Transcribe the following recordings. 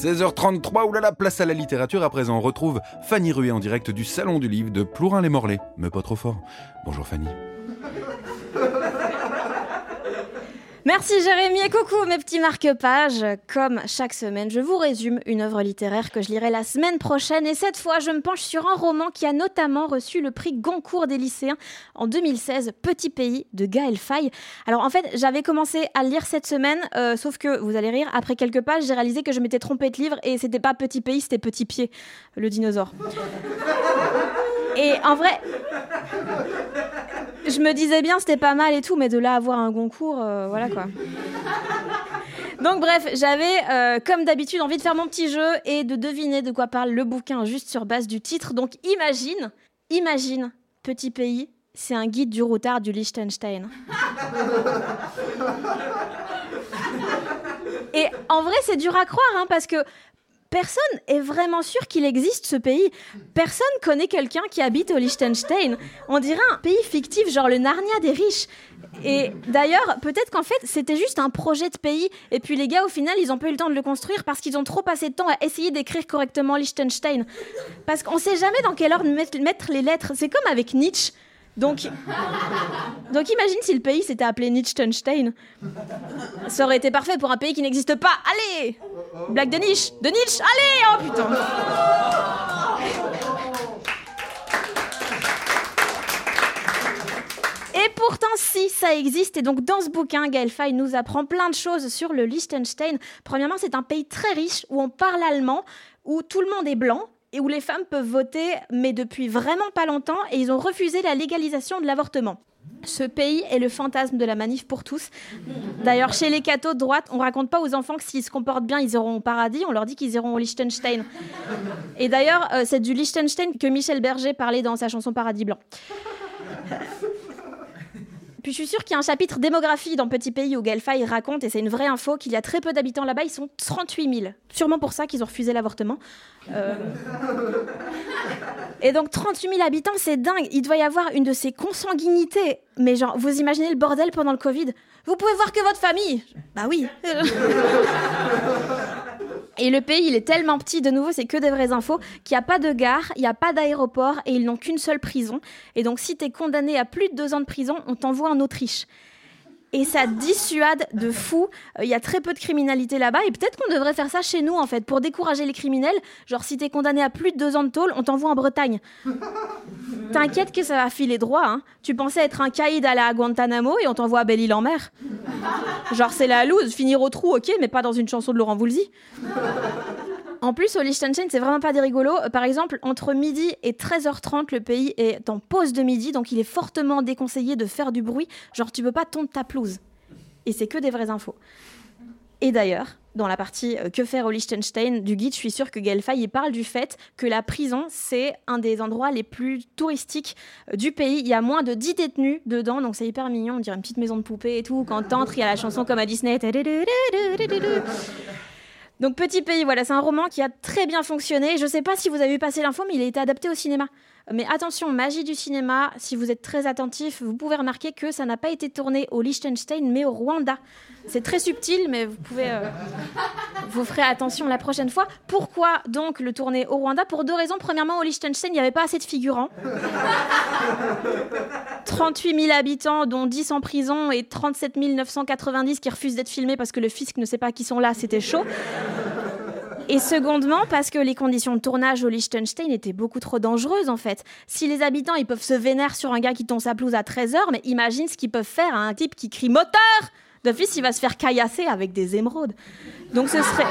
16h33, oulala, place à la littérature. À présent, on retrouve Fanny Ruet en direct du Salon du Livre de Plourin-les-Morlaix. Mais pas trop fort. Bonjour Fanny. Merci Jérémy et coucou mes petits marque-pages. Comme chaque semaine, je vous résume une œuvre littéraire que je lirai la semaine prochaine et cette fois je me penche sur un roman qui a notamment reçu le prix Goncourt des lycéens en 2016, Petit pays de Gaël Faye. Alors en fait, j'avais commencé à lire cette semaine, euh, sauf que vous allez rire, après quelques pages, j'ai réalisé que je m'étais trompée de livre et c'était pas Petit pays, c'était Petit pied, le dinosaure. Et en vrai, je me disais bien, c'était pas mal et tout, mais de là avoir un concours, euh, voilà quoi. Donc bref, j'avais euh, comme d'habitude envie de faire mon petit jeu et de deviner de quoi parle le bouquin juste sur base du titre. Donc imagine, imagine, petit pays, c'est un guide du routard du Liechtenstein. Et en vrai, c'est dur à croire, hein, parce que personne est vraiment sûr qu'il existe ce pays. Personne connaît quelqu'un qui habite au Liechtenstein. On dirait un pays fictif, genre le Narnia des riches. Et d'ailleurs, peut-être qu'en fait, c'était juste un projet de pays. Et puis les gars, au final, ils n'ont pas eu le temps de le construire parce qu'ils ont trop passé de temps à essayer d'écrire correctement Liechtenstein. Parce qu'on sait jamais dans quel ordre mettre les lettres. C'est comme avec Nietzsche. Donc, donc imagine si le pays s'était appelé Liechtenstein. Ça aurait été parfait pour un pays qui n'existe pas. Allez Blague de niche De Nietzsche Allez Oh putain Et pourtant, si, ça existe. Et donc, dans ce bouquin, Gaël Faye nous apprend plein de choses sur le Liechtenstein. Premièrement, c'est un pays très riche où on parle allemand, où tout le monde est blanc et où les femmes peuvent voter, mais depuis vraiment pas longtemps, et ils ont refusé la légalisation de l'avortement. Ce pays est le fantasme de la manif pour tous. D'ailleurs, chez les cathos de droite, on raconte pas aux enfants que s'ils se comportent bien, ils iront au paradis, on leur dit qu'ils iront au Liechtenstein. Et d'ailleurs, euh, c'est du Liechtenstein que Michel Berger parlait dans sa chanson Paradis Blanc. Puis je suis sûre qu'il y a un chapitre démographie dans Petit Pays où Gelfay raconte, et c'est une vraie info, qu'il y a très peu d'habitants là-bas, ils sont 38 000. Sûrement pour ça qu'ils ont refusé l'avortement. Euh. Et donc 38 000 habitants, c'est dingue. Il doit y avoir une de ces consanguinités. Mais genre, vous imaginez le bordel pendant le Covid Vous pouvez voir que votre famille Bah oui. Et le pays, il est tellement petit, de nouveau, c'est que des vraies infos, qu'il n'y a pas de gare, il n'y a pas d'aéroport et ils n'ont qu'une seule prison. Et donc, si tu es condamné à plus de deux ans de prison, on t'envoie en Autriche et ça dissuade de fou. Il y a très peu de criminalité là-bas et peut-être qu'on devrait faire ça chez nous en fait pour décourager les criminels. Genre si t'es condamné à plus de deux ans de tôle, on t'envoie en Bretagne. T'inquiète que ça va filer droit. Hein. Tu pensais être un caïd à la Guantanamo et on t'envoie à Belle-Île-en-Mer. Genre c'est la loose, finir au trou, ok, mais pas dans une chanson de Laurent Voulzy. En plus, au Liechtenstein, c'est vraiment pas des rigolos. Euh, par exemple, entre midi et 13h30, le pays est en pause de midi, donc il est fortement déconseillé de faire du bruit. Genre, tu peux pas tondre ta pelouse. Et c'est que des vraies infos. Et d'ailleurs, dans la partie euh, Que faire au Liechtenstein du guide, je suis sûre que Gelfay il parle du fait que la prison, c'est un des endroits les plus touristiques euh, du pays. Il y a moins de 10 détenus dedans, donc c'est hyper mignon. On dirait une petite maison de poupée et tout. Quand t'entres, il y a la chanson comme à Disney. Donc Petit Pays, voilà, c'est un roman qui a très bien fonctionné. Je ne sais pas si vous avez vu passer l'info, mais il a été adapté au cinéma. Mais attention, magie du cinéma, si vous êtes très attentif, vous pouvez remarquer que ça n'a pas été tourné au Liechtenstein, mais au Rwanda. C'est très subtil, mais vous pouvez. Euh, vous ferez attention la prochaine fois. Pourquoi donc le tourner au Rwanda? Pour deux raisons. Premièrement, au Liechtenstein, il n'y avait pas assez de figurants. 38 000 habitants, dont 10 en prison, et 37 990 qui refusent d'être filmés parce que le fisc ne sait pas qui sont là, c'était chaud. Et secondement, parce que les conditions de tournage au Liechtenstein étaient beaucoup trop dangereuses en fait. Si les habitants ils peuvent se vénérer sur un gars qui tombe sa pelouse à 13h, mais imagine ce qu'ils peuvent faire à un type qui crie moteur D'office, il va se faire caillasser avec des émeraudes. Donc ce serait.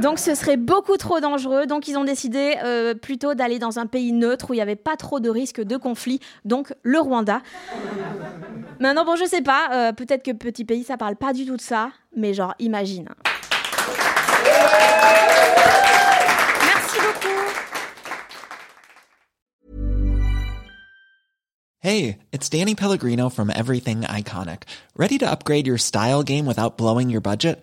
Donc ce serait beaucoup trop dangereux. Donc ils ont décidé euh, plutôt d'aller dans un pays neutre où il n'y avait pas trop de risque de conflit, donc le Rwanda. Maintenant, bon, je sais pas, euh, peut-être que petit pays, ça parle pas du tout de ça, mais genre, imagine. Merci beaucoup. Hey, it's Danny Pellegrino from Everything Iconic. Ready to upgrade your style game without blowing your budget?